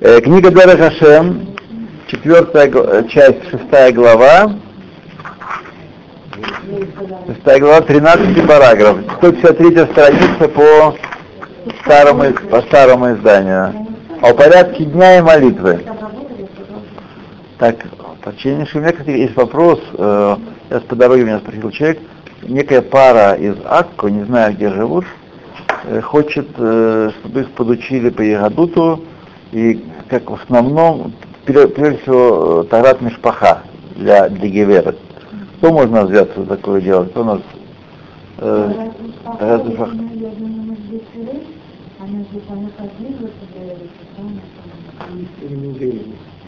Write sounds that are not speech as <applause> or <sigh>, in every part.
Э, Книга Дара Хашем, четвертая э, часть, шестая глава. Шестая глава, 13 параграф. 153 страница по старому, по старому изданию. О порядке дня и молитвы. Так, почтеннейший, у меня, кстати, есть вопрос. э, Сейчас по дороге меня спросил человек. Некая пара из Акко, не знаю, где живут, хочет, чтобы их подучили по Ягодуту, и как в основном, пре- прежде всего, э, Тарат Мишпаха для, для Гевера. Кто можно взяться за такое делать? Кто у нас? э, Тарат Мишпаха.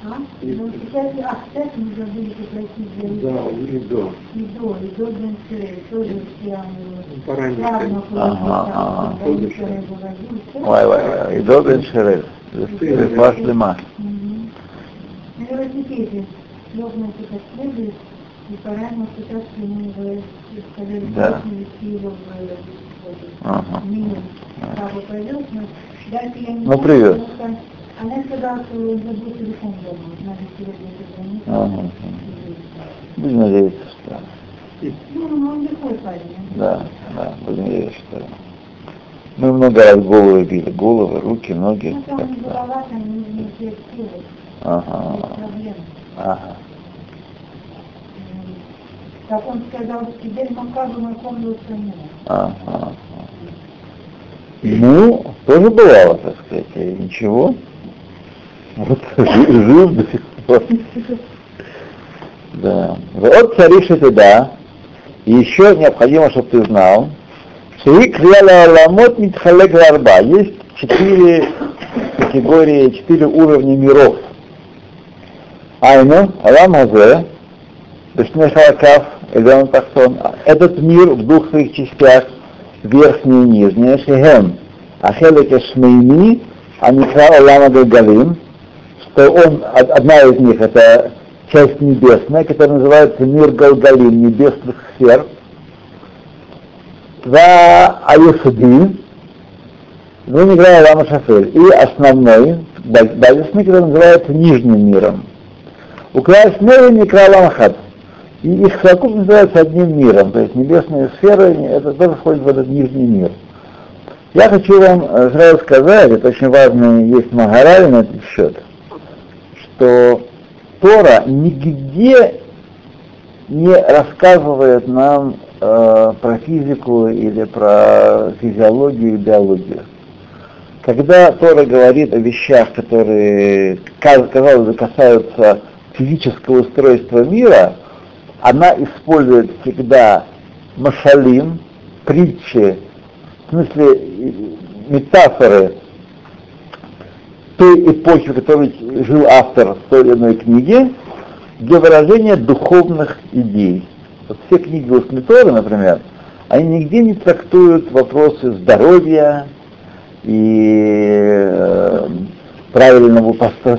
А? Ну, сейчас, а, кстати, мы забыли попросить. Да, или до. Еду, еду Бен Ширей, тоже прямо Поранее. явно Ага, ага. Вай, вай, вай. И Добин Шерез. Вы сказали, Да. Ага. Ну, привет. Она сказала, что забыл телефон дома, надо сегодня позвонить. Ага. Будем надеяться, что... Ну, ну, он легкой парень. Да, да, будем надеяться, что... Мы много раз головы били. Головы, руки, ноги. Ну, там голова, там не, Ага. Ага. М, Как он сказал, теперь Макабу напомнил самому. Ага. Ну, тоже бывало, так сказать, и ничего. Вот жив до сих пор. Да. Вот царишь это да. И еще необходимо, чтобы ты знал, аламот митхалек ларба. Есть четыре категории, четыре уровня миров. Айну, Алам Хазе, Бешне Халакав, Элеон Тахсон. Этот мир в двух своих частях, верхний и нижний, Шехем, Ахелек Шмейни, Аникра Алама Галгалим, что он, од- одна из них это часть небесная, которая называется мир Галгалим, небесных сфер. Два Аюсади, ну, не играя Лама Шафель. И основной, баз- базисный, который называется нижним миром. У Красмера не Ламхат. И их совокупность называется одним миром. То есть небесные сферы, это тоже входит в этот нижний мир. Я хочу вам э, сразу сказать, это очень важно, есть Магараль на этот счет, что Тора нигде не рассказывает нам э, про физику или про физиологию и биологию. Когда Тора говорит о вещах, которые, ка- казалось бы, касаются физического устройства мира, она использует всегда машалим, притчи, в смысле метафоры той эпохи, в которой жил автор в той или иной книге, для выражения духовных идей. Вот все книги Усмиторы, например, они нигде не трактуют вопросы здоровья и э, правильного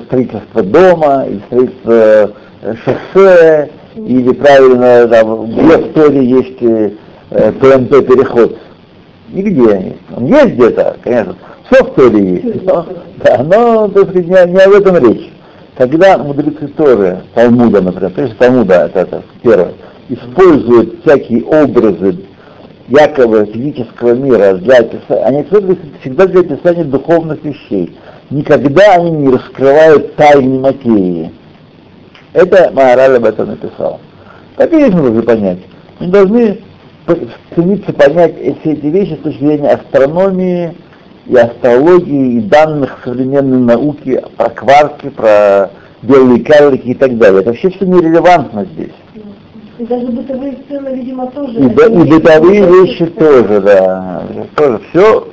строительства дома, или строительства э, шоссе, или правильно, там, где в Торе есть э, ТНТ-переход. Нигде. Он есть где-то, конечно. Все в Торе есть. Но, да, но так сказать, не, не об этом речь. Когда мудрецы Торы, Талмуда, например, прежде Талмуда, это, это первое, используют всякие образы якобы физического мира для описания, они всегда для описания духовных вещей. Никогда они не раскрывают тайны материи. Это Маораль об этом написал. Так и должны понять. Мы должны стремиться понять все эти вещи с точки зрения астрономии и астрологии, и данных современной науки про кварки, про белые карлики и так далее. Это вообще все нерелевантно здесь. И даже бытовые сцены, видимо, тоже... И, б- и бытовые вещи тоже, да. Тоже все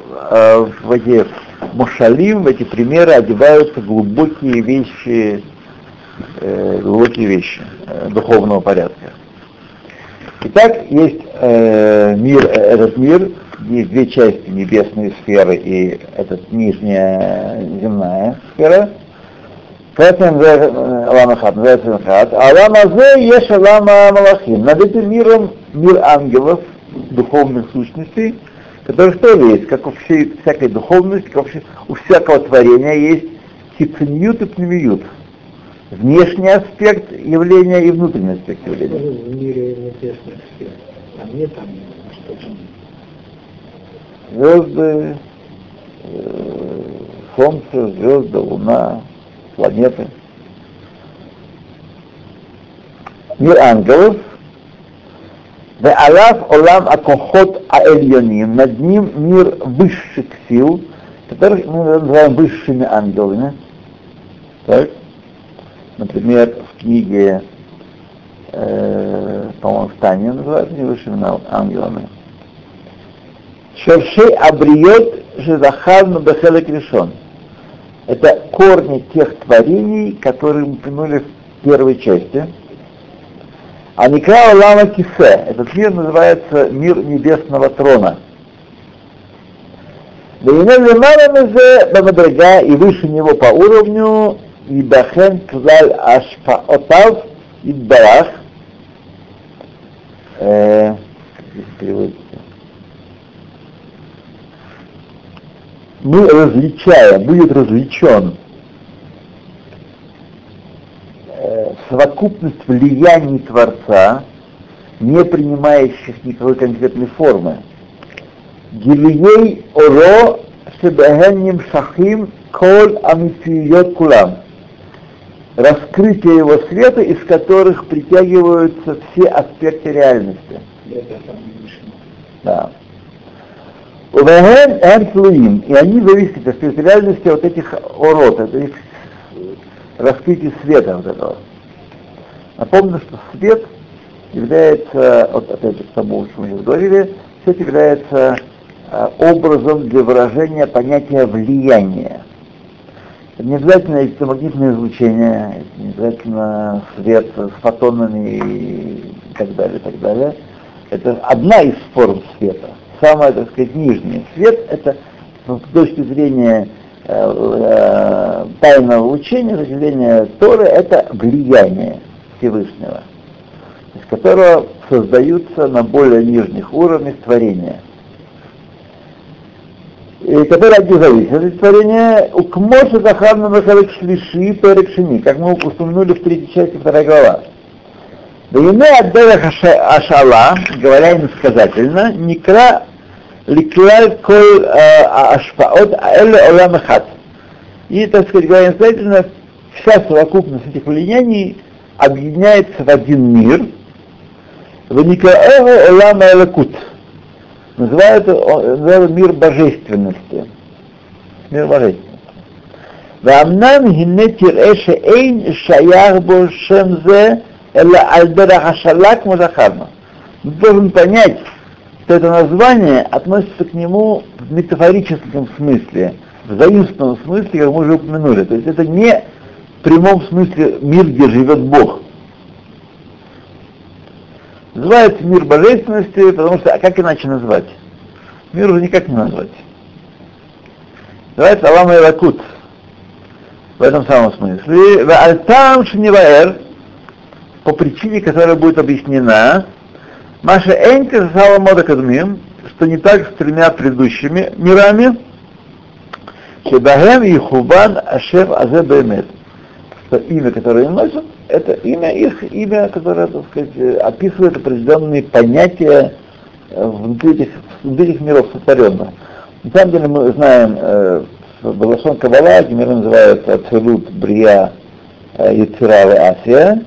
в эти мушалим, в эти примеры одеваются глубокие вещи, э, глубокие вещи э, духовного порядка. Итак, есть э, мир, э, этот мир, есть две части, небесные сферы и этот нижняя земная сфера. Поэтому Алама Хат называется Алам Хат. Алама Зе Еш Алама Малахим. Над этим миром мир ангелов, духовных сущностей, которых тоже есть, как у всей, всякой духовности, как у всякого творения есть хициньют и пневиют. Внешний аспект явления и внутренний аспект явления. В мире небесный аспект. А мне там что-то. Звезды, э, Солнце, звезды, Луна, планеты. Мир ангелов, Алаф Олам Акохот Аэльоним, над ним мир высших сил, которых мы называем высшими ангелами. Так? Например, в книге, э, по-моему, в Тане называют не высшими ангелами. Шершей Абриот Шедахарну Бехелек решен. Корни тех творений, которые мы упомянули в первой части. А Никра Лама Кисе, этот мир называется мир небесного трона. Бамадрега и выше него по уровню и Бахен Клаль Ашпаотав и Барах. Э, Мы различаем, будет различен совокупность влияний Творца, не принимающих никакой конкретной формы. Гилией оро шебехенним шахим коль амитиет кулам. Раскрытие его света, из которых притягиваются все аспекты реальности. Да. Увеген эн и они зависят от реальности вот этих орот, от этих раскрытий света вот этого. Напомню, что свет является, вот опять же к тому, что мы сейчас говорили, свет является э, образом для выражения понятия влияния. Это не обязательно электромагнитное излучение, это не обязательно свет с фотонами и так далее, и так далее. Это одна из форм света, самая, так сказать, нижняя. Свет — это ну, с точки зрения э, э, тайного учения, с точки зрения Торы, это влияние. Всевышнего, из которого создаются на более нижних уровнях творения. И которые от них зависят от творения, укмоша захарна махалек шлиши перекшини, как мы упомянули в третьей части второй глава. Да име отделах ашала, говоря иносказательно, никра ликлаль коль ашпаот аэле олам И, так сказать, говоря иносказательно, вся совокупность этих влияний объединяется в один мир, Ваникаэго Олама Элакут. Называют, называют мир божественности. Мир божественности. ואמנם הנה תראה שאין שייך בו שם זה, אלא על דרך השלה כמו זכרנו. Должен понять, что это название относится к нему в метафорическом смысле, в заимственном смысле, как мы уже упомянули. То есть это не прямом смысле мир, где живет Бог. Называется мир божественности, потому что, а как иначе назвать? Мир уже никак не назвать. Называется Алам Иракут. В этом самом смысле. Альтам Шниваэр, по причине, которая будет объяснена, Маша Энька Сала Мода Кадмим, что не так с тремя предыдущими мирами, Шебахем и Хубан Ашев Азе Бемет что имя, которое они носят, это имя их, имя, которое, так сказать, описывает определенные понятия э, внутри этих, внутри этих миров сотворенных. На самом деле мы знаем, э, Балашон Кабала, мир называют Ацелут, Брия, э, Яцирава, Асия,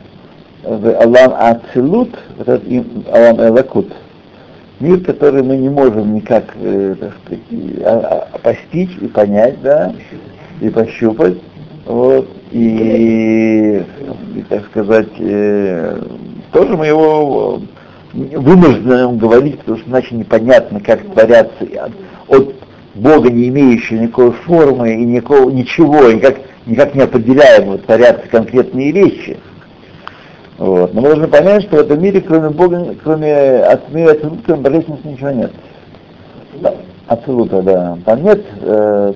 Алам Ацелут, Алам Элакут. Мир, который мы не можем никак, э, сказать, а, а, постичь и понять, да, и пощупать. Вот и, так сказать, э, тоже мы его вынуждены говорить, потому что иначе непонятно, как творятся от, Бога, не имеющего никакой формы и никакого, ничего, никак, никак не определяемого, творятся конкретные вещи. Вот. Но мы должны понять, что в этом мире, кроме Бога, кроме от мира Ацелута, божественности, ничего нет. Ацелута, да. Там нет э,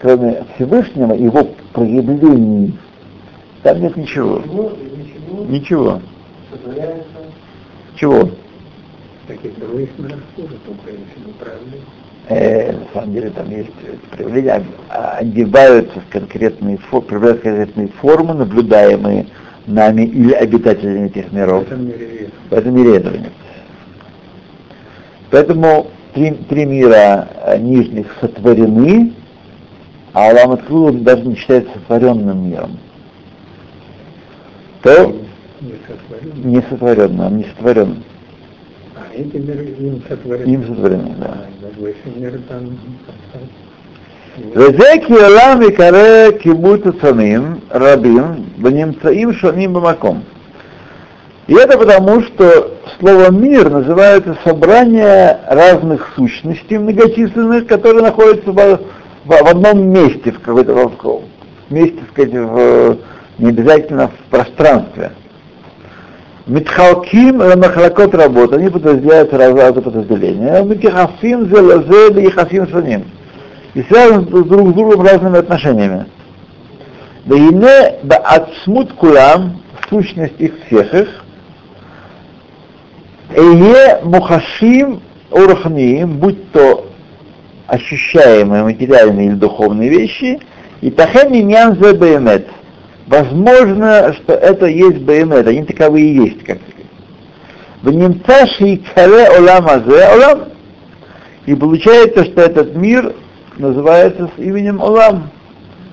кроме Всевышнего, его проявлений, там нет ничего. Ничего? Ничего. Чего? Таких других мирах тоже только правильно. э, на самом деле там есть проявления, а- одеваются в конкретные, проявляют конкретные формы, наблюдаемые нами или обитателями этих В миров. этом мире. В этом мире этого нет. Поэтому три, три мира э, нижних сотворены, а Алам Аткул даже не считается сотворенным миром. То Не сотворены. не сотворенным, он не сотворен. А эти миры им сотворены. Им сотворены, да. А, да, выше миры там. там- וזה כי עולם יקרא קיבוץ עצמים רבים ונמצאים שונים במקום. И это потому, что слово «мир» называется собрание разных сущностей многочисленных, которые находятся в, в- в одном месте, в какой-то в месте, сказать, в, не обязательно в пространстве. Митхалким махлакот работы, они подразделяются разные подразделения. Митхафим зелазе бихафим шаним и связаны друг с другом разными отношениями. Да и не отсмут кулам, сущность их всех их, Эе мухашим урахниим, будь то ощущаемые материальные или духовные вещи, и тахем иньян зе. Возможно, что это есть беемет, они таковые и есть, как. В немца шейкаре олам азе олам. И получается, что этот мир называется с именем Олам.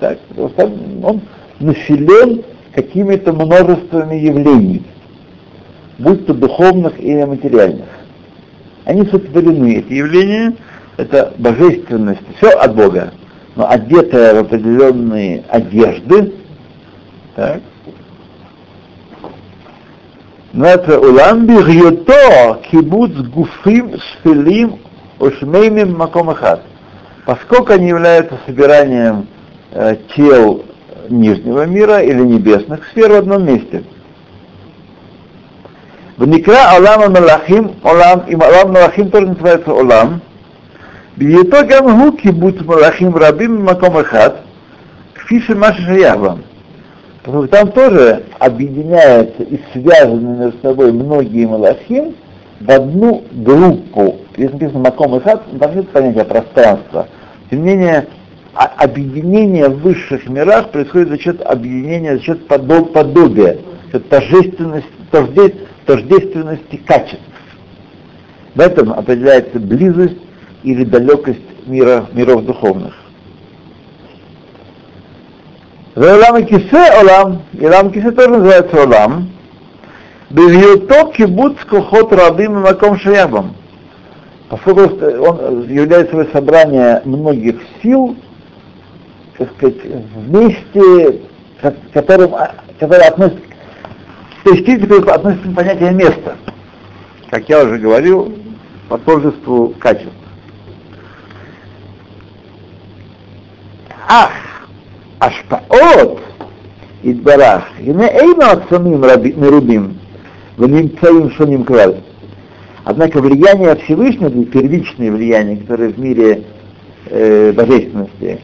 Так, он населен какими-то множествами явлений, будь то духовных или материальных. Они сотворены, эти явления, это божественность, все от Бога, но одетая в определенные одежды, так, называется улам бирьото кибуц гуфим шфилим ушмеймим маком ахат. Поскольку они являются собиранием э, тел нижнего мира или небесных сфер в одном месте. В Никра Олам Малахим, Олам, и Олам Малахим тоже называется Олам. בהיותו גם הוא קיבוץ מלאכים רבים במקום אחד, כפי שמה ששייך вам. Потому что там тоже объединяются и связаны между собой многие малахим в одну группу. Здесь написано Маком и Хат, там нет понятия пространства. Тем не менее, а- объединение в высших мирах происходит за счет объединения, за счет подоб- подобия, за счет тождественности, тожде- тождественности качеств. В этом определяется близость или далекость мира, миров духовных. Велам и кисе олам, и лам кисе тоже называется олам, Бевьюто кибуц кохот рабим маком шаябам. Поскольку он являет собой собрание многих сил, так сказать, вместе, которым, которые относятся, то есть те, которые относятся к понятию места. Как я уже говорил, по тождеству качеств. Ах, השפעות יתברך, הנה אינו עצמים רבי- מרובים ונמצאים שונים כלל. Однако влияние Всевышнего, или первичное влияние, которое в мире э, божественности,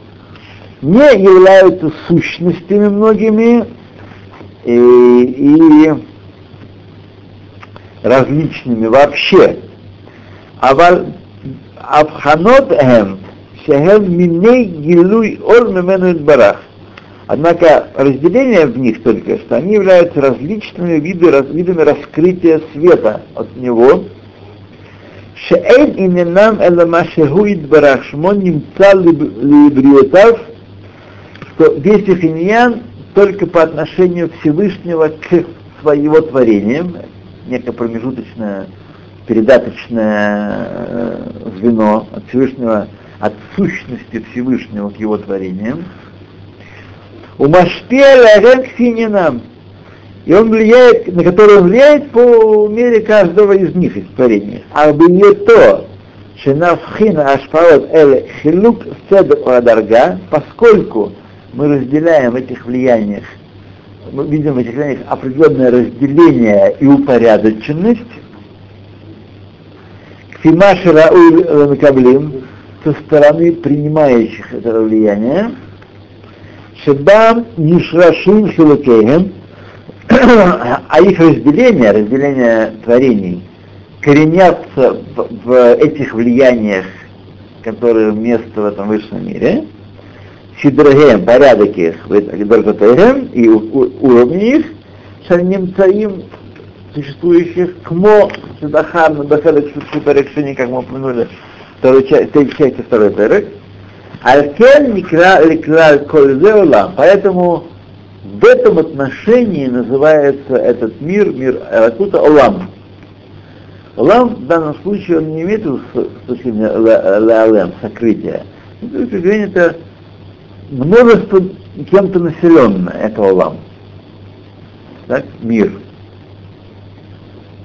не являются сущностями многими и, и различными вообще. אבל הבחנות Шехем миней гилуй ор мемену барах. Однако разделение в них только, что они являются различными виды, раз, видами раскрытия света от него. Шеэн иненам элама шехуид барах шмон немца либриотав, что весь их иньян только по отношению Всевышнего к своего творения, некое промежуточное, передаточное э, звено от Всевышнего от сущности Всевышнего к его творениям. У Машпеля Сининам. И он влияет, на который он влияет по мере каждого из них из творения. А бы не то, Шинавхина Ашпаот Эле Хилук Седр Радарга, поскольку мы разделяем в этих влияниях, мы видим в этих влияниях определенное разделение и упорядоченность, Фимаши Рауль Накаблим, со стороны принимающих это влияние, шебам нишрашим хилукейхем, а их разделение, разделение творений, коренятся в, в этих влияниях которые место в этом высшем мире, Сидрагем, порядок их, и уровни их, Шальнимцаим, существующих, Кмо, Шедахар, Набахедек, Шутарекшини, как мы упомянули, второй части, части второй перек, Алькен Ликлаль Кользеула, поэтому в этом отношении называется этот мир, мир Ракута, Олам. Олам в данном случае он не имеет с точки зрения Леалем, сокрытия. Это множество кем-то населенное, это Олам. Так, мир.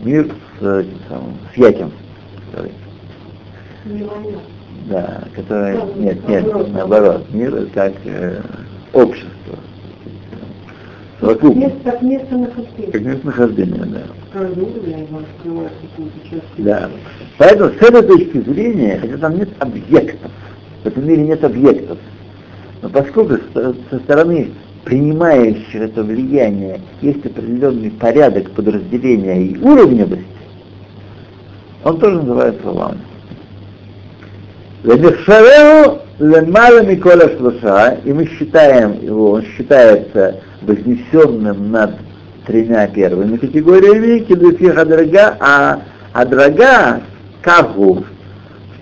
Мир с, самым, с ятем. Да, которое, нет, нет, наоборот, мир как э, общество. Совокупность. Как место нахождения. Как место нахождения, да. Да. Поэтому с этой точки зрения, хотя там нет объектов, в этом мире нет объектов, но поскольку со стороны принимающих это влияние есть определенный порядок подразделения и уровневости, он тоже называется ламой. Лемехшареу лемала Микола Шлуша, и мы считаем его, он считается вознесенным над тремя первыми категориями, кедуфиха дорога, а, а дорога каву,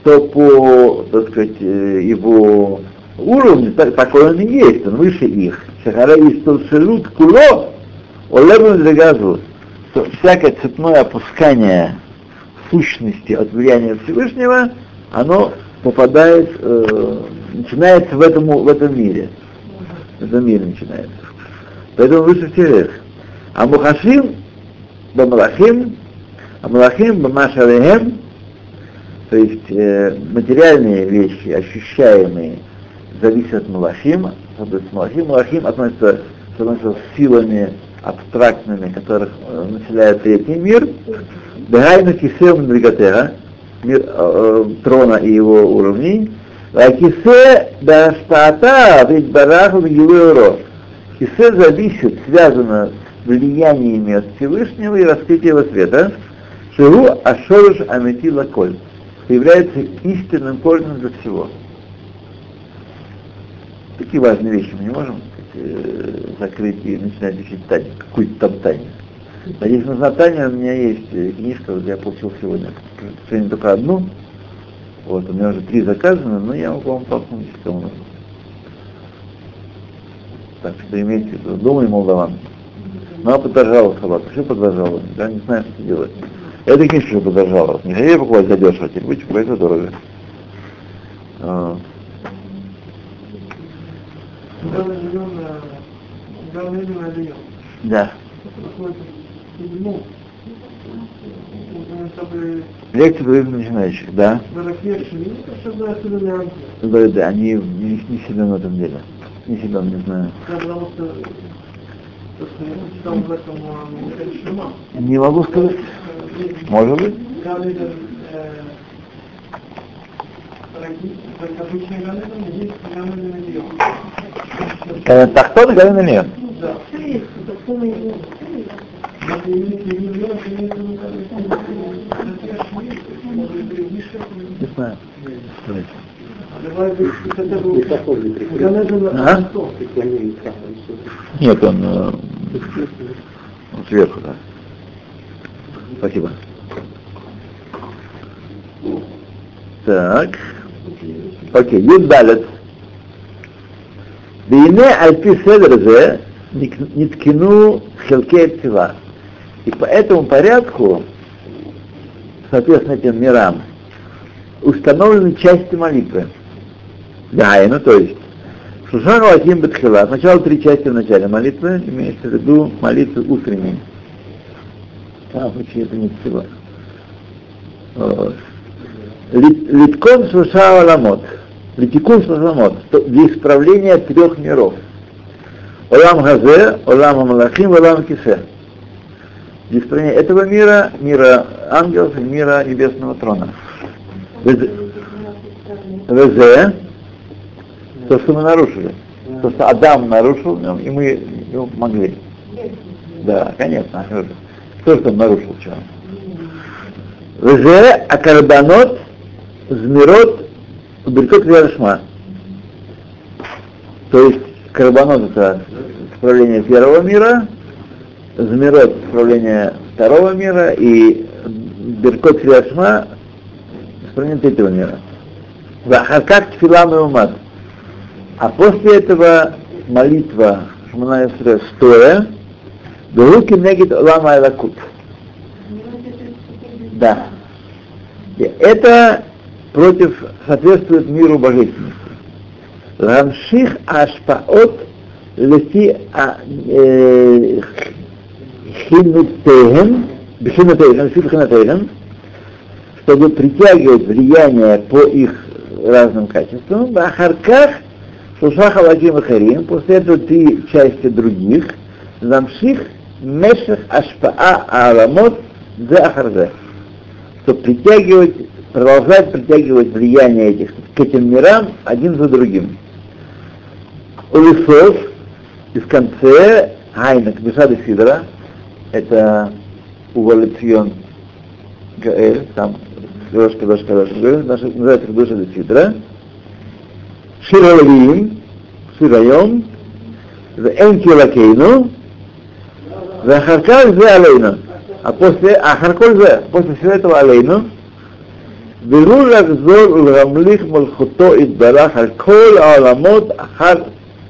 что по, так сказать, его уровню, так, такой он и есть, он выше их. Шахара из Толшелут Куло, Олебен Драгазу, всякое цепное опускание сущности от влияния Всевышнего, оно попадает, э, начинается в, этом, в этом мире. В этом мире начинается. Поэтому выше всех. А Мухашим Бамалахим, а Малахим Бамашалехем, то есть э, материальные вещи, ощущаемые, зависят от Малахим, от Малахим. Малахим относится, относится с силами абстрактными, которых э, населяет третий мир. Дагайна Кисем Дригатера, трона и его уровней. Кисе Даштата ведь Бараху Гилуэро. Кисе зависит, связано с влияниями от Всевышнего и раскрытия его света. Шигу Ашорыш Амети Лаколь является истинным корнем для всего. Такие важные вещи мы не можем э, закрыть и начинать учить Таню, какую-то там Таню. А нужна Таня, у меня есть э, книжка, вот я получил сегодня, сожалению, только одну. Вот, у меня уже три заказаны, но я могу вам толкнуть, если кому нужно. Так что имейте в виду, думай, молдаван. Ну, а подорожала собака, все подорожало, я не знаю, что делать. Эта книжка уже подорожала, не хотели покупать задешево, теперь будете покупать задорого. А. Да. Лекции дают начинающих, да? Да, да, они не, не силен в этом деле. Не силен, не знаю. Не могу сказать. Может быть. Гален Тахтон и Гален Ильон. Да. Не знаю. Давайте. Нет, он, э, сверху, да. Спасибо. Так. Окей, Юдбалет. Бейне альпи седрзе ниткину хелкей пива. И по этому порядку, соответственно этим мирам, установлены части молитвы. Да, ну то есть, Шушану Аким Бетхила, сначала три части в начале молитвы, имеется в виду молитвы утренней. Там случае это не всего. Литкон Шуша Аламот. Литикун Шуша для исправления трех миров. Олам Хазе, Олам Малахим, Олам Кисе для исполнения этого мира, мира ангелов и мира небесного трона. Везе, то, что мы нарушили. То, что Адам нарушил, и мы его могли. Да, конечно. Кто же там нарушил что? Везе, акарбанот, змирот, Беркот Вершма. То есть Карбонот это справление первого мира, Змирот справление второго мира и Беркот Вершма справление третьего мира. Захаркак Тфилам и Умат. А после этого молитва Шмана Исре стоя, Беруки Негид Лама Элакут. Да. Это против, соответствует миру божественности. Рамших Ашпаот Леси Хинутейген, Бхинутейген, Бхинутейген, чтобы притягивать влияние по их разным качествам, а Харках Шушаха Лагим Харим, после этого три части других, Замших Мешах Ашпаа Аламот Зе Ахарзе, чтобы притягивать, продолжать притягивать влияние этих к этим мирам один за другим. Улисов, и в конце Айна Кмишады Сидора, это Увалицион Гаэль, там Кадош, Кадош, Кадош, называется Кадош Сидора, Шир Алавиим, Шир Айом, ואין כלקנו, ואחר כך זה עלינו. А после, אחר כל זה, после всего этого עלינו, והוא לחזור ולהמליך מלכותו יתברך על כל העולמות אחר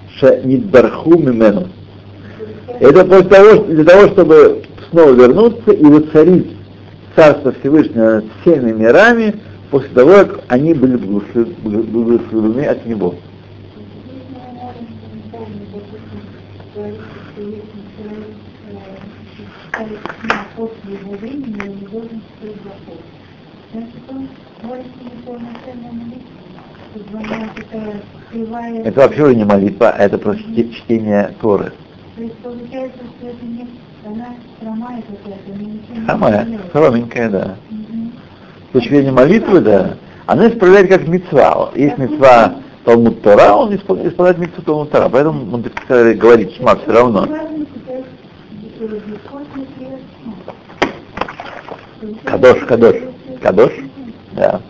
שנתברכו ממנו. Это после того, для того, чтобы снова вернуться и воцарить Царство Всевышнего над всеми мирами, после того, как они были благословлены от Него. это вообще не молитва, а это просто чтение Торы. То есть получается, что это не... Она хромая какая-то, она ничего не Хромая, делает. хроменькая, да. Мгм. С точки зрения молитвы, да, она исправляет как мецва. Есть мецва Талмуд Тора, он исполняет мецву Талмуд Тора. Поэтому он говорит шма все равно. Читать, э. Кадош, кадош. Кадош? Да.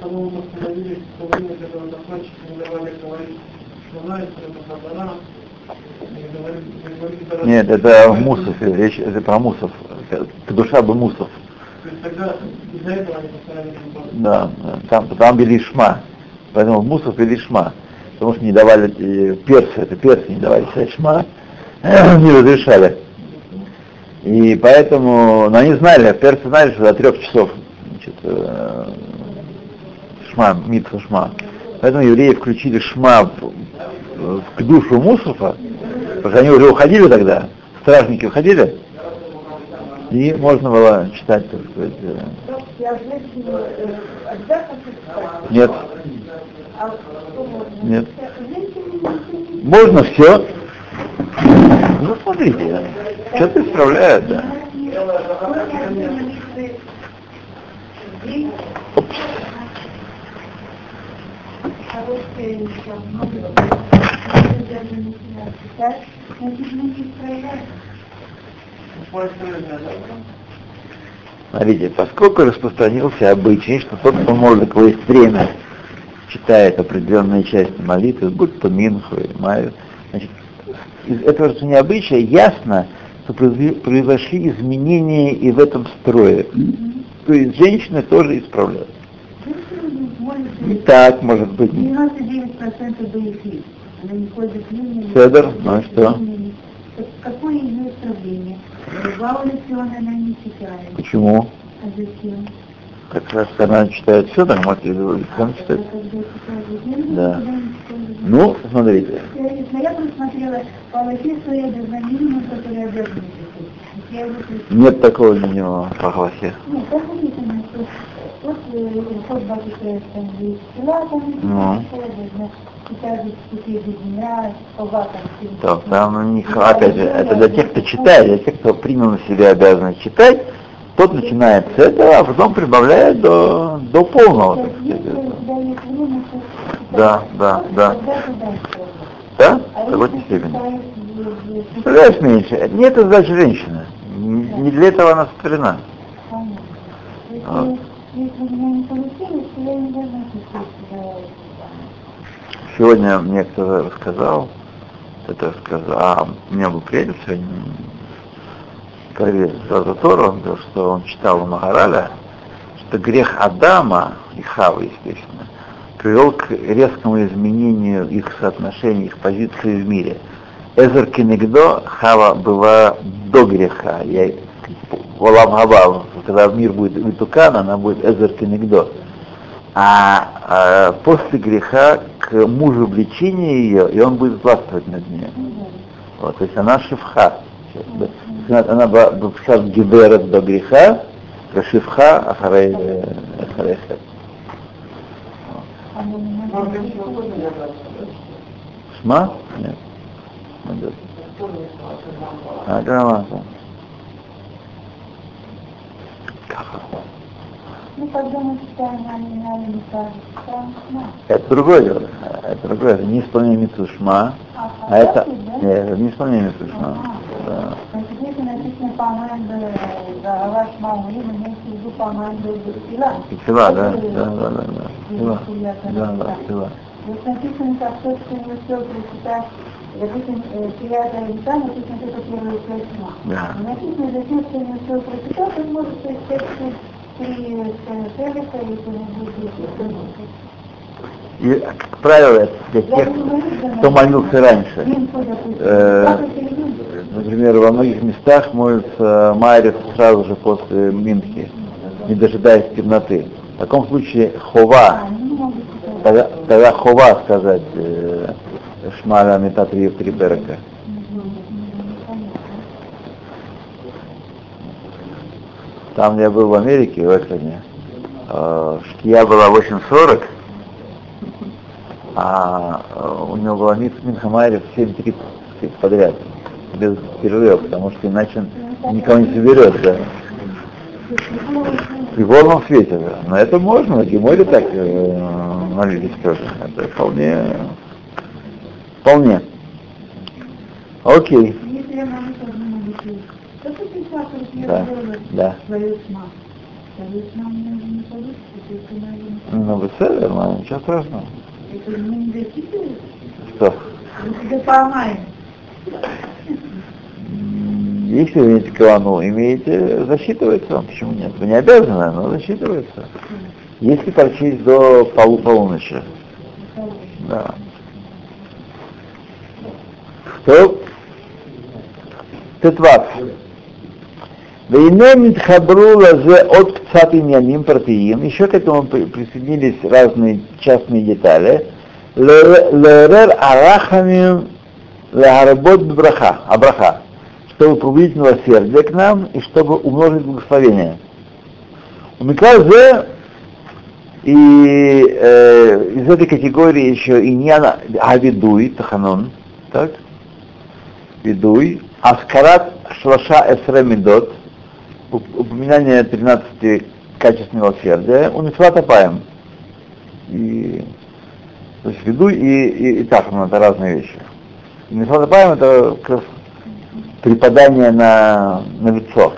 Потому мы остановились в то время, когда докладчики не давали говорить, что знает, что это даже- Нет, это в Мусофе, речь это про Мусов. Душа бы Мусов. То есть тогда из-за этого они поставили. Да, там, там вели шма. Поэтому в Мусов вели шма. Потому что не давали, э, персы, это персы не давали читать шма, <clears throat> не разрешали. И поэтому, но они знали, персы знали, что до трех часов значит, э, шма, митва шма. Поэтому евреи включили шма в, в- к душу Мусофа, потому что они уже уходили тогда, стражники уходили, и можно было читать, так сказать, э, Я женщину э, обязательно читать. нет, А что Можно все. Ну, смотрите, поскольку распространился обычай, что тот, кто может, есть время, читает определенные части молитвы, будь то Минху или Майю, значит, из этого распространения обычая ясно, что произошли изменения и в этом строе. То есть женщины тоже исправляют. И так, может быть. 99% боевых. Она не ходит Седер, ходит ну и что? Какое ее исправление? Баулицион она не читает. Почему? А зачем? Как раз она читает все, так и сам читает. Да. Ну, смотрите. Я, я просмотрела по Аллахе, что я обязана минимум, который обязан читать. Я его прочитала. Нет такого минимума по гласе. Нет, так вот там Ну. Так, там у них, опять же, это для тех, кто читает, для тех, кто принял на себя обязанность читать, тот начинает с этого, а потом прибавляет до, до полного, так сказать. Да, да, да. Да? В какой-то степени. Представляешь меньше. Это не это задача женщины. Не для этого она сотворена. А. Сегодня мне кто-то рассказал, это сказал, а у меня был приятель сегодня, говорит за Тору, он говорил, что он читал у Магараля, что грех Адама и Хавы, естественно, привел к резкому изменению их соотношений, их позиции в мире. Эзер Кенегдо, Хава была до греха. Я, Олам Хаба, когда мир будет Витукан, она будет Эзер Кенегдо. А, а после греха к мужу влечение ее, и он будет властвовать над ней. Вот, то есть она шифха. Она была была гиберет до греха, шифха ахарей ахарей хет. Шма? Нет. Молодец. А. Ну, когда мы читаем шма. Это другое дело. Это другое. Это не исполнение митцвы шма, а это да? нет, это не исполнение митцвы шма. Да. Значит, если написано по-моему, Ава Шма Умрим, имеется в виду по-моему, Бесила. И тела, да? Да, да, да, да. Да, да. Вот написано, как тот, кто не успел прочитать, допустим, Пията Лита, написано только первая часть Шма. Да. Но Написано, тех, кто не успел прочитать, он может прочитать три Шелеха и кто-нибудь И, как правило, для тех, кто молился раньше. Э, Например, во многих местах молятся Майрис сразу же после Минхи, не дожидаясь темноты. В таком случае хова, тогда, тогда хова сказать э, Шмаля Метатри три берега. Там я был в Америке, в Эклине, э, шкия была 8.40, а э, у него была Минхамайрис 7.30 подряд, без перерыва, потому что иначе никого не соберет, да. При полном свете, да. Но это можно, на Геморе так э, молились тоже. Это вполне, сейчас, если Да, да. Ну, вы нормально, ничего страшного. Это мне не засчитывает? Что? Мы тебе поломаем. М, Если вы имеете кавану, имеете, засчитывается вам, почему нет? Вы не обязаны, но засчитывается. Если прочесть до полу полуночи. Да. То Тетват. Вейне митхабру лазе от пцат иньяним партиим. Еще к этому при- присоединились разные частные детали. Лерер арахамим легаработ браха, абраха, чтобы пробудить милосердие к нам и чтобы умножить благословение. У Миказе и э, из этой категории еще иньяна авидуй, таханон, так? Видуй, аскарат шлаша эсре медот, уп- упоминание 13 качеств милосердия, у Митсвата Паем. И, то есть видуй и, и, и таханон это разные вещи. И Митсвата Паем это как раз преподание на, на лицо.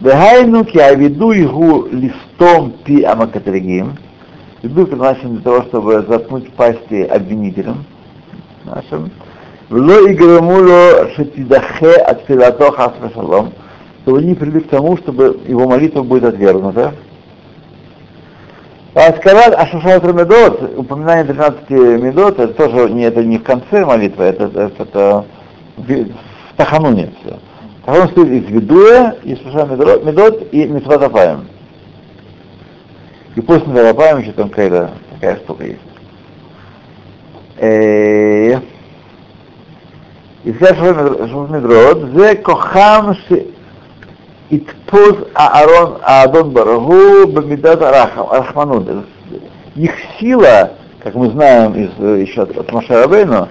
Дехайну ки авидуй гу листом пи амакатригим. Видуй предназначен для того, чтобы заткнуть пасти обвинителям нашим. Вло и грамуло шатидахе от филато хас шалом, чтобы не привели к тому, чтобы его молитва будет отвергнута. А сказать Ашушат Медот, упоминание 13 медот, это тоже не, это не в конце молитвы, это, это, это в, Тахануне все. Таханун стоит из Ведуя, из Шушат Медот и Митватапаем. И после Митватапаем еще там какая-то такая штука есть. И сказать Шушмидрот, зе кохам ши Итпоз Аарон Аадон Барагу Бамидат Рахманут. Их сила, как мы знаем из, еще от, Маша Рабейну,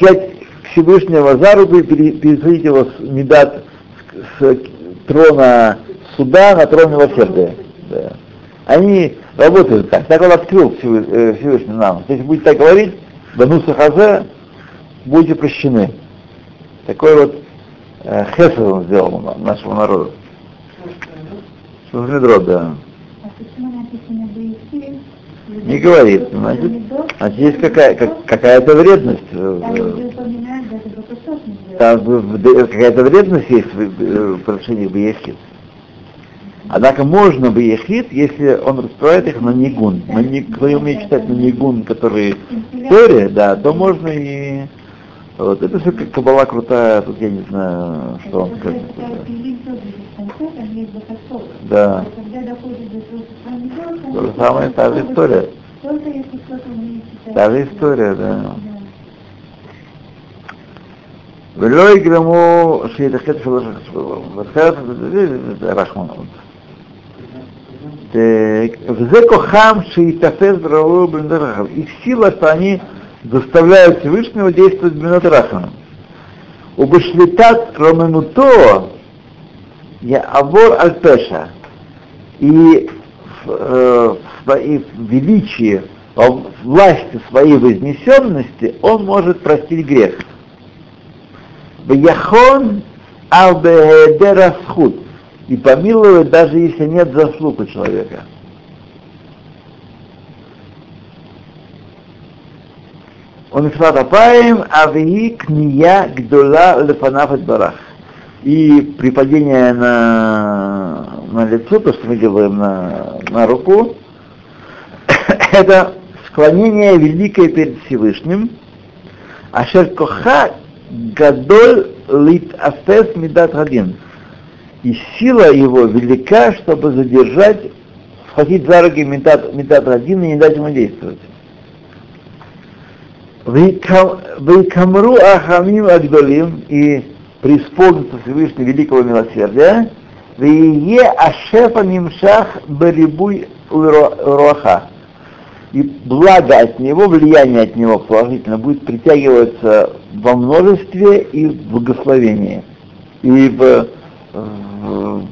взять Всевышнего за руку и пере- пересадить его с Медат с, трона суда на трон милосердия. Да. Они работают так. Так он открыл Всевы- Всевышний нам. Если будете так говорить, Бануса Хазе, будете прощены. Такой вот э, хесед он сделал на- нашему народу. Метро, да. А? Не говорит, значит, значит есть какая, как, какая-то вредность. э, делает. Там какая-то вредность есть в, э, отношении Бейхид. Однако можно Бейхид, если он раскрывает их на нигун. На ни- кто умеет читать на нигун, который Торе, да, то можно и... Вот, это все как кабала крутая, тут я не знаю, что он Когда скажет. читают Пилим, тоже есть в конце, там есть Бакусот. Да, А Когда доходит до того, что там идет, там то же есть самое, та же Бакусот, история. Только если кто-то умеет читать. Та же история, да. Да. ולא יגרמו שיתחת שלוש בתחילת רחמן. וזה כוחם שיתפס בראו במדינת רחם. Их сила, что они заставляют Всевышнего действовать в Рахмана. Убашлитат ромемуто я авор аль-пеша. И в, э, в своей величии, во власти своей вознесенности он может простить грех. Бияхон албеедерасхуд. И помилует, даже если нет заслуг у человека. Он апаем авии кния гдола лефанаф барах. И при падении на, на лицо, то, что мы делаем на, на руку, <coughs> это склонение великое перед Всевышним, Ашер коха гадоль лит афес мидат один. И сила его велика, чтобы задержать, схватить за руки мидат, мидат один и не дать ему действовать. Вейкамру ахамим агдолим и преисполнится Всевышний великого милосердия, вее ашефа мимшах барибуй уруаха. И благо от него, влияние от него положительно будет притягиваться во множестве и в благословении. И в, в,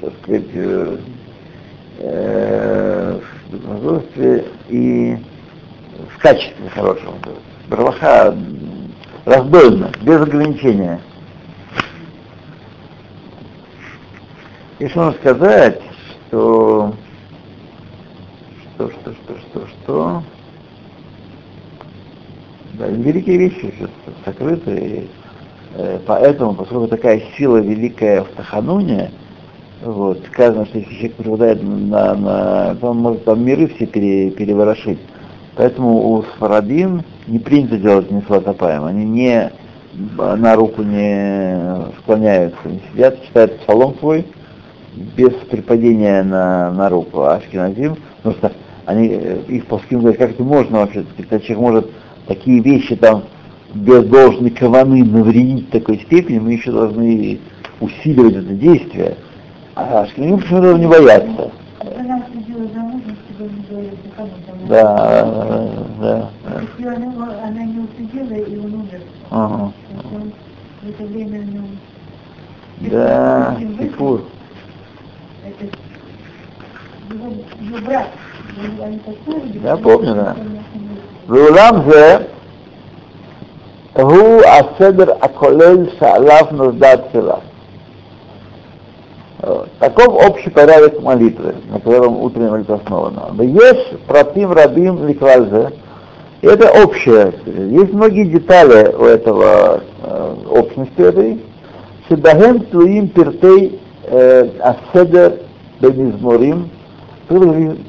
так сказать, э, э, в множестве и в качестве хорошем. Браваха раздольно, без ограничения. И что нужно сказать, что что, что, что, что, что. Да, великие вещи сейчас сокрыты, и, э, поэтому, поскольку такая сила великая в Тахануне, вот, сказано, что если человек попадает на, на то он может там миры все пере, переворошить. Поэтому у Сфарадим не принято делать не они не на руку не склоняются, не сидят, читают псалом свой без припадения на, на руку. А Ашкиназим, потому что они, э, их плоским говорят, как это можно вообще, когда человек может такие вещи там без должной каваны навредить такой степени, мы еще должны усиливать это действие. А Ашкиназим почему-то не боятся. Жена следила за мужем, чтобы он не говорил, кому там. Да, да. Если она, она не усидела, и он умер. Ага. В это время он... Ну, да, Кипур. Это его, его брат. Я помню, да. Вулам же Гу Аседр Аколель Шалав Наздат Силав. Таков общий порядок молитвы, на котором утренняя молитва основана. Есть протим рабим ликвальзе. Это общее. Есть многие детали у этого э, общности этой. Шедахем тлуим пертей э, аседер бемизморим. Тут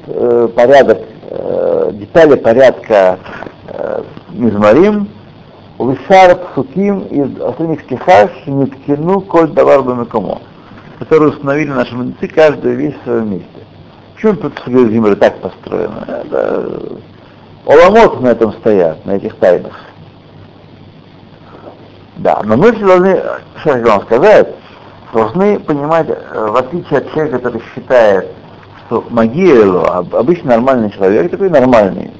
э, порядок, э, детали порядка э, мизморим. Увисар псуким из остальных стихах ниткину коль давар бамекомо которые установили наши мудрецы, каждую вещь в своем месте. Почему тут Земля так построена? Это... Оламот на этом стоят, на этих тайнах. Да, но мы все должны, что я вам сказать, должны понимать, э, в отличие от человека, который считает, что Магиелу, обычно нормальный человек, такой нормальный.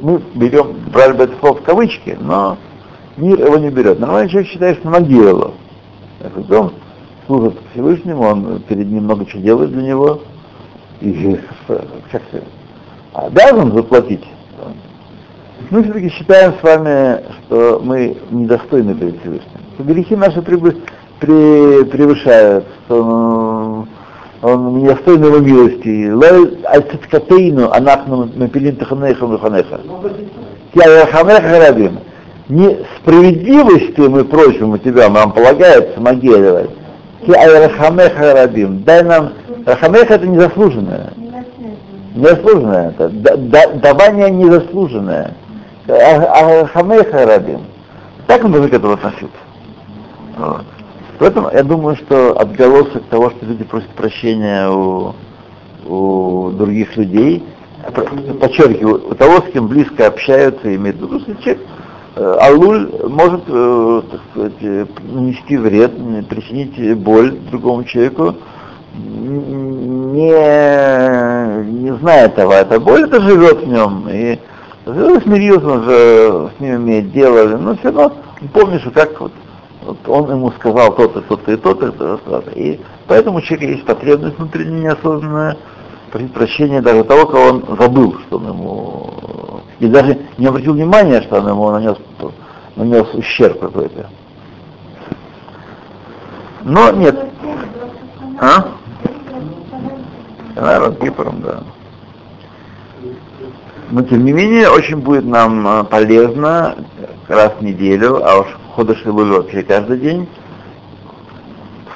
Мы берем, брали бы это слово в кавычки, но мир его не берет. Нормальный человек считает, что Магиелу. Он служит Всевышнему, он перед ним много чего делает для него, и как обязан заплатить. Мы все-таки считаем с вами, что мы недостойны перед Всевышним. Грехи наши превы- пре- превышают, что он недостойный его милости. Лой альцицкатейну анахну мапилин таханеха муханеха. Тиарахамеха гарабим. Не справедливостью мы просим у тебя, нам полагается, помоги давай. Тиарахамеха гарабим. Дай нам... Рахамеха это незаслуженное. Незаслуженное это. Давание незаслуженное. Арахамеха гарабим. Так он должен к этому относиться. Вот. Поэтому я думаю, что отголосок того, что люди просят прощения у, у других людей, подчеркиваю, у того, с кем близко общаются, имеют в виду, что человек, э, Алуль может, э, так сказать, нанести вред, причинить боль другому человеку, не, не зная этого, эта боль это живет в нем, и смирился, он же с ним имеет дело, но все равно помнишь, как вот вот он ему сказал то-то, то-то и то-то, то-то, и поэтому у человека есть потребность внутренняя неосознанная прощения даже того, кого он забыл, что он ему, и даже не обратил внимания, что он ему нанес, нанес ущерб какой-то. Но нет. А? Наверное, Кипром, да. Но тем не менее, очень будет нам э, полезно раз в неделю, а уж Ходыш и вообще каждый день,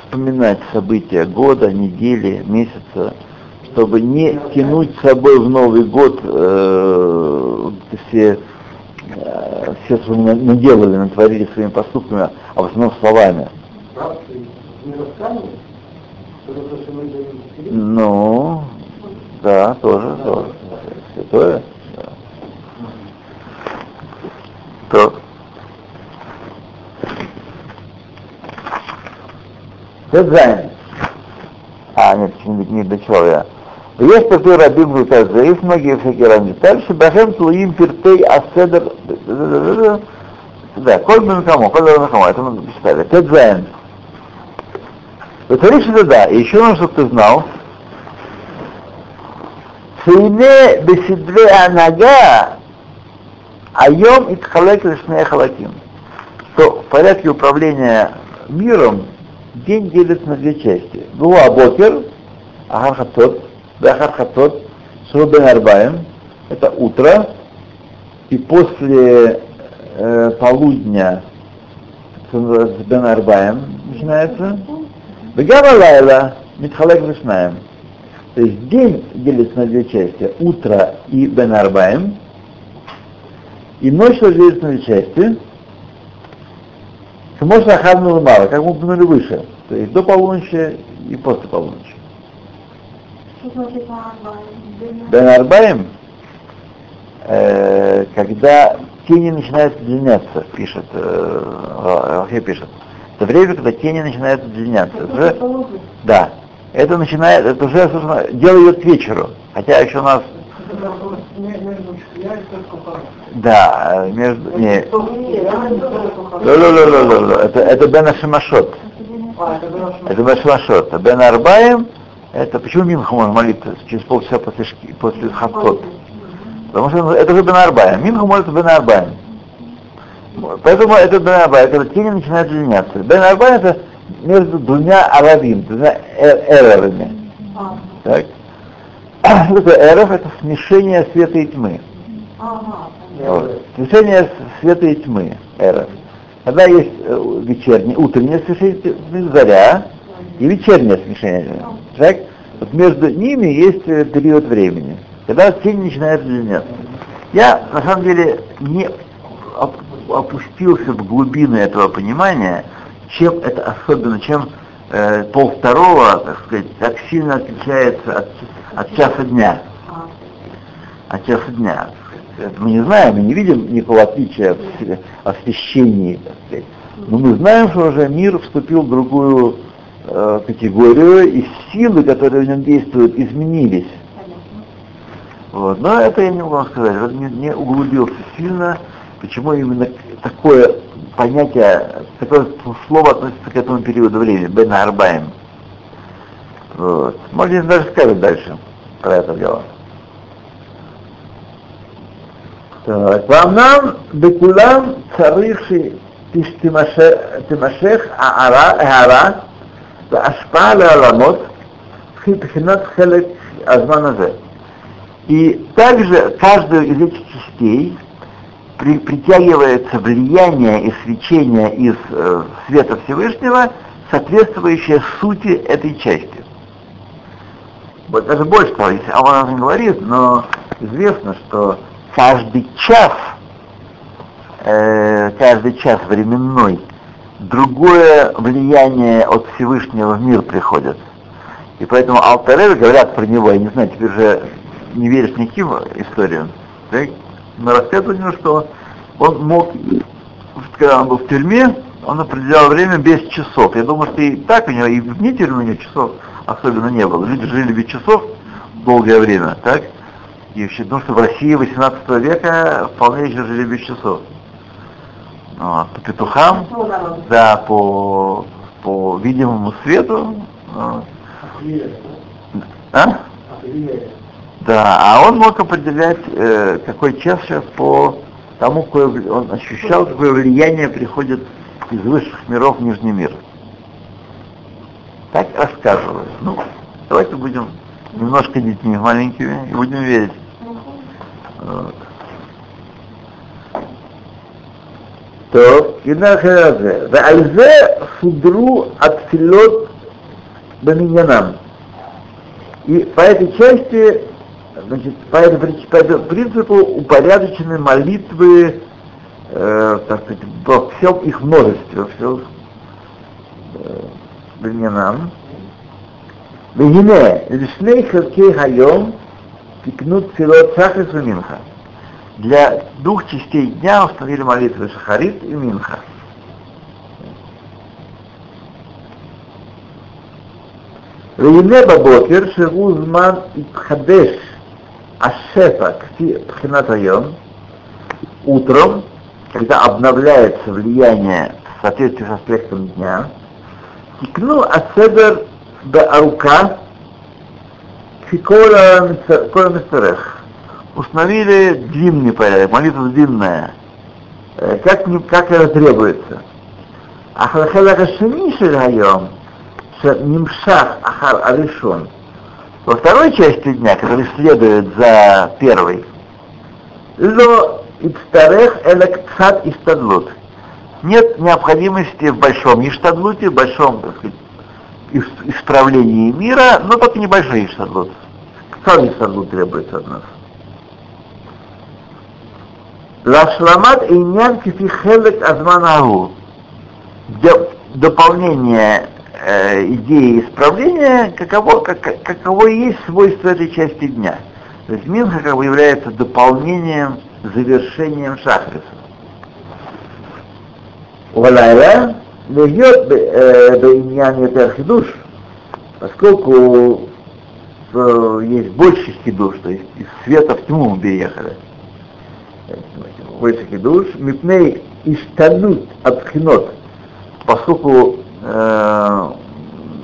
вспоминать события года, недели, месяца, чтобы не тянуть с собой в Новый год э, все, э, все, что мы наделали, натворили своими поступками, а в основном словами. Ну, да, тоже, тоже. Святое. Да. То. Тедзайн. А, нет, не, не дочел я. Такой рабин Гуказа, есть многие всякие ранее. Дальше Бахем Тлуим Пиртей Аседер. Да, Коль Бен Камо, Коль Бен Камо, это мы это да, и еще нужно, чтобы ты знал, беседве анага айом и тхалек лишнее халаким. Что в порядке управления миром день делится на две части. Гуа Бокер, Ахар Хатот, Бехар Хатот, Шурбен Арбаем, это утро, и после э, полудня Бен Арбаем начинается. Бегава Лайла, Митхалек Вишнаем. То есть день делится на две части, утро и Бен Арбаем, и ночь делится на две части, можно Ахадну мало, как мы упомянули выше, то есть до полуночи и после полуночи. Бен Арбаем, э, когда тени начинают удлиняться, пишет, э, пишет. Это время, когда тени начинают удлиняться. Это уже, да. Это начинает, это уже, собственно, дело идет к вечеру. Хотя еще у нас да, между... Не. Это, это Бен Ашимашот. Это Бен Ашимашот. А Бен Арбаем, это почему Минху можно молиться через полчаса после, после Хавкот? Потому что это же Бен Арбаем. Минху молится Бен Арбаем. Поэтому это Бен Арбаем, когда тени начинают удлиняться. Бен Арбаем это между двумя арабим, двумя эрами. Так? Что такое эров? Это смешение света и тьмы. Вот. Смешение света и тьмы, эров. Когда есть э, вечернее, утреннее смешение, заря, и вечернее смешение. Так? Вот между ними есть э, период времени, когда тень начинает удлиняться. Я, на самом деле, не опустился в глубины этого понимания, чем это особенно, чем э, пол второго, так сказать, так сильно отличается от, от часа дня. От часа дня. Мы не знаем, мы не видим никакого отличия в освещении, так сказать. Но мы знаем, что уже мир вступил в другую э, категорию, и силы, которые в нем действуют, изменились. Вот. Но это я не могу вам сказать, вот не, не углубился сильно, почему именно такое понятие, такое слово относится к этому периоду времени, Бен Арбаем. Вот. Может, даже скажет дальше про это дело. Так, вам нам бекулам царыши тимашех аара, והשפעה לעולמות Хинат Хелек Азманазе. И также каждую из этих частей при, притягивается влияние и свечение из э, света Всевышнего, соответствующее сути этой части. Вот даже больше того, если Аван говорит, но известно, что каждый час, э, каждый час временной, другое влияние от Всевышнего в мир приходит. И поэтому Алтаревы говорят про него, я не знаю, теперь же не веришь никаким историям, так? рассказывают ему, что он мог, когда он был в тюрьме, он определял время без часов. Я думаю, что и так у него, и вне тюрьмы у него часов особенно не было. Люди жили без часов долгое время, так? И вообще, думаю, что в России 18 века вполне еще жили без часов. Вот. По петухам, да, по, по видимому свету. Вот. А? Да, а он мог определять, э, какой час сейчас по тому, какое, он ощущал, какое влияние приходит из высших миров в Нижний мир. Так рассказывают. Ну, давайте будем немножко детьми маленькими и будем верить. Вот. טוב, הנה אחר הזה, ועל זה סודרו התפילות במניינם. И по этой части, значит, по этому, по этому принципу упорядочены молитвы, э, так сказать, во всем их множестве, во всем בעניינם. והנה, לשני חלקי היום תקנו תפילות שחרס ומנחה. для двух частей дня установили молитвы Шахарит и Минха. Вейне Бабокер Шегузман Ипхадеш Ашефа Пхинатайон утром, когда обновляется влияние в соответствии с аспектом дня, тикну Аседер Беарука Фикола Мистерех установили длинный порядок, молитва длинная, э, как, как это требуется. Ахар хадага шемиши гайом, нимшах ахар алишон Во второй части дня, который следует за первой, ло ицтарех электсад истадлут. Нет необходимости в большом иштадлуте, в большом, так сказать, исправлении мира, но только небольшой иштадлут. Сам иштадлут требуется от нас. Лашламат и нян кифихелек азманагу. Дополнение э, идеи исправления, каково, как, каково и есть свойство этой части дня. То есть минха как бы является дополнением, завершением шахриса. Валайла льет бейнян э, ятер хидуш, поскольку э, есть больше хидуш, то есть из света в тьму переехали. Больше хидуш. Мипней иштанут от хинот, поскольку э,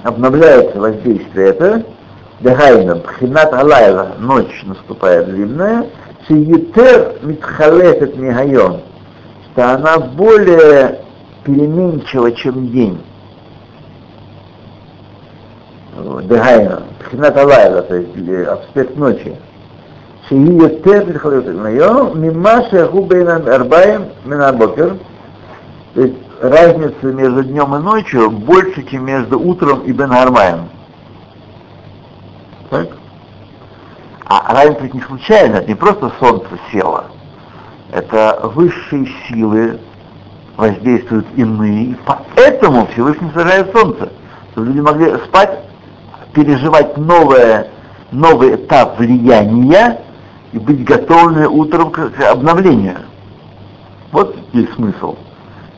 обновляется воздействие это, Дехайна, Пхинат Алайла, ночь наступает длинная, Шиетер Митхалефет Мигайон, что она более переменчива, чем день. Дегайна, Пхинат Алайла, то есть аспект ночи. שהיא יותר מתחלקת היום ממה שהלכו בין ארבעים מן הבוקר. То есть разница между днем и ночью больше, чем между утром и Бен Армаем. Так? А разница ведь не случайно, это не просто солнце село. Это высшие силы воздействуют иные, и поэтому Всевышний сажает солнце, чтобы люди могли спать, переживать новое, новый этап влияния и быть готовыми утром к, обновлению. Вот здесь смысл.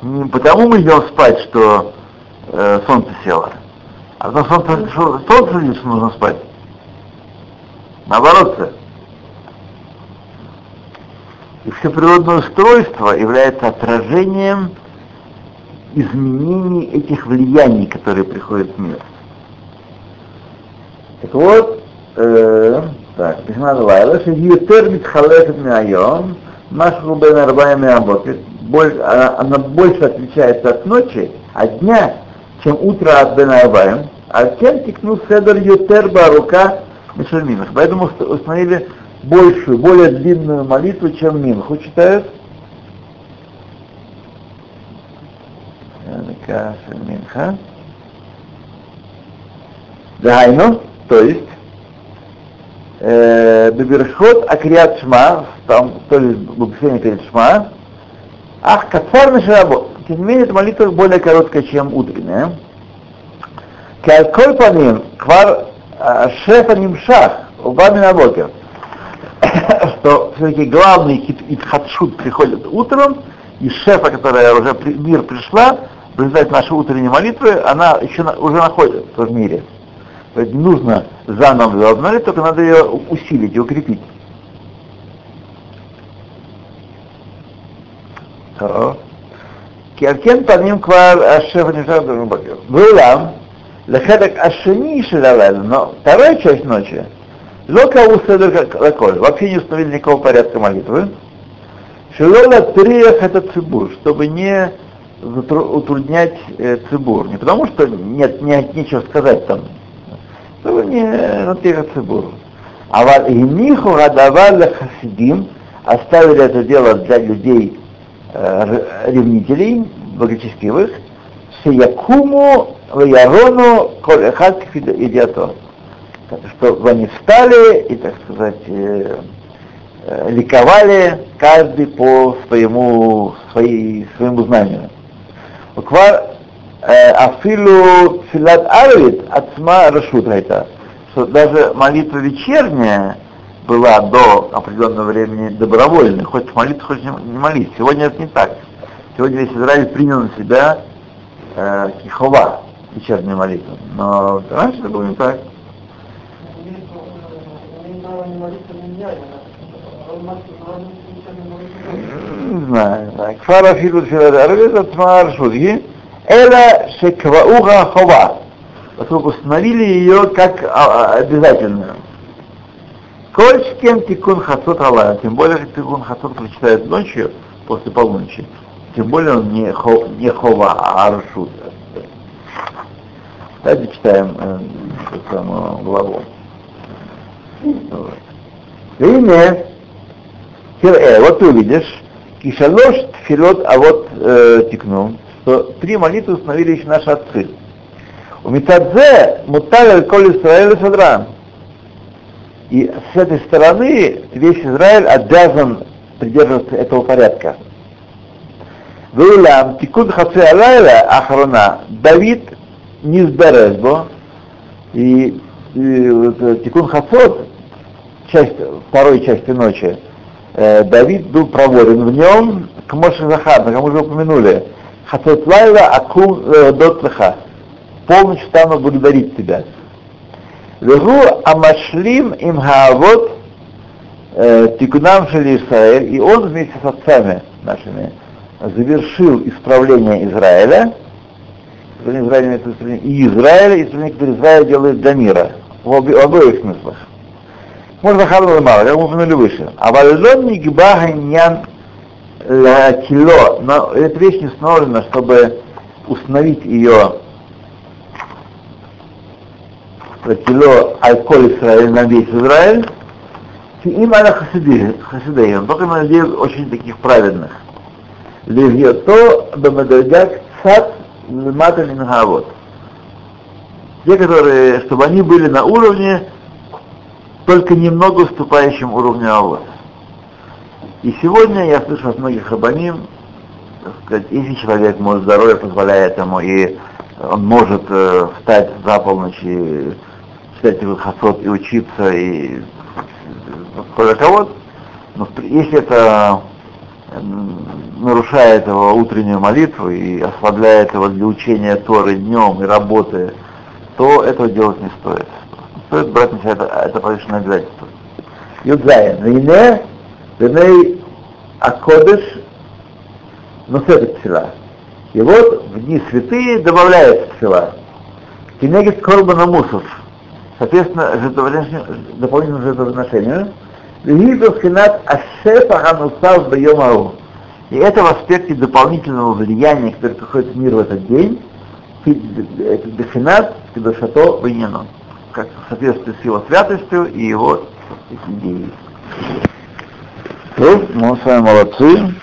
Не потому мы идем спать, что э, солнце село, а потому солнце, что солнце здесь нужно спать. Наоборот, и все природное устройство является отражением изменений этих влияний, которые приходят в мир. Так вот, э, так, письма Лайла, что Ютер Митхалефет Миайом, Машху Бен Арбая Миабокет, она больше отличается от ночи, от дня, чем утро от Бен Арбаем, А тем тикну седер ютерба рука Мишельминах. Поэтому уст- установили большую, более длинную молитву, чем Минху читают. Минха. Дайну, то есть, Бебершот Акриат Шма, там тоже благословение перед Шма, Ах, Кацар Мишарабо. Тем не менее, эта молитва более короткая, чем утренняя. Кальколь по ним, квар шефа нимшах, убами на бокер. <coughs> Что все-таки главный итхадшут приходит утром, и шефа, которая уже в мир пришла, в результате нашей утренней молитвы, она еще уже находится в мире нужно заново обновлять, только надо ее усилить и укрепить. Киаркен паним квар ашефа нишар бакер. Вылам, лехедек ашени шелалайна, но вторая часть ночи, лока уседер лаколь, вообще не установили никакого порядка молитвы. Шелола триях это цибур, чтобы не утруднять э, цибур. Не потому что нет, нет нечего сказать там, чтобы не натрихать цибур. А вот гниху гадавали хасидим оставили это дело для людей э, ревнителей, благочестивых, Шиякуму Ваярону Коль Эхад Идиато. Чтобы они встали и, так сказать, э, э, ликовали каждый по своему, своей, своему знанию. Афилу Филат Арвид Ацма Рашута это, что даже молитва вечерняя была до определенного времени добровольной, хоть молитва, хоть не молись. Сегодня это не так. Сегодня весь Израиль принял на себя э, кихова, вечернюю молитву. Но раньше это было не так. Не знаю. Кфара филу филадарвит ацма рашутги. Эла шеквауха хова. Поскольку установили ее как а, а, обязательную. Коль с кем тикун хацот алая, тем более тикун хацот прочитает ночью после полуночи, тем более он не, хо, не хова, а аршут. Давайте читаем э, эту самую главу. Э, вот ты увидишь, кишалош тфилот, а вот э, тикну, что три молитвы установили еще наши отцы. У Митадзе муталь коль Исраэль Садран. И с этой стороны весь Израиль обязан придерживаться этого порядка. Вейлам, тикун хаци алайла ахрона, Давид не сберезбо, и, и э, тикун хацот, часть, второй части ночи, э, Давид был проворен в нем, к Моше Захар, как мы уже упомянули, хацот лайла акум э, дот леха, полночь стану благодарить тебя. Вегу амашлим им хаавот тикунам шели Исраэль, и он вместе с отцами нашими завершил исправление Израиля, исправление Израиля и Израиля, и исправление, которое Израиль делает для мира, в, обе- в обоих смыслах. Можно хабну мало, как мы упомянули выше. А валлон нигбаханьян кило, но эта вещь не установлена, чтобы установить ее кило алкоголь Израиль на весь Израиль, им она хасидеем, только на людей очень таких праведных. Левьето бамадагак цат лимата мингавот. Те, которые, чтобы они были на уровне, только немного уступающем уровню Авод. И сегодня я слышу от многих рабаним, сказать, если человек, может, здоровье позволяет ему, и он может э, встать за полночь и читать его хасот и учиться, и кого но в- если это нарушает его утреннюю молитву и ослабляет его для учения Торы днем и работы, то этого делать не стоит. Стоит брать на себя это, это повышенное обязательство. Юдзайн. Виней акодыш, носет тфила. И вот в дни святые добавляется тфила. Кенегит корбана мусов. Соответственно, дополнительному жертвоприношению. Вигиту скинат ашефа ханусав бьемару. И это в аспекте дополнительного влияния, которое приходит в мир в этот день, Бефинат Кедушато Вайнено. Как в соответствии с его святостью и его идеей. Ну, мы с вами молодцы.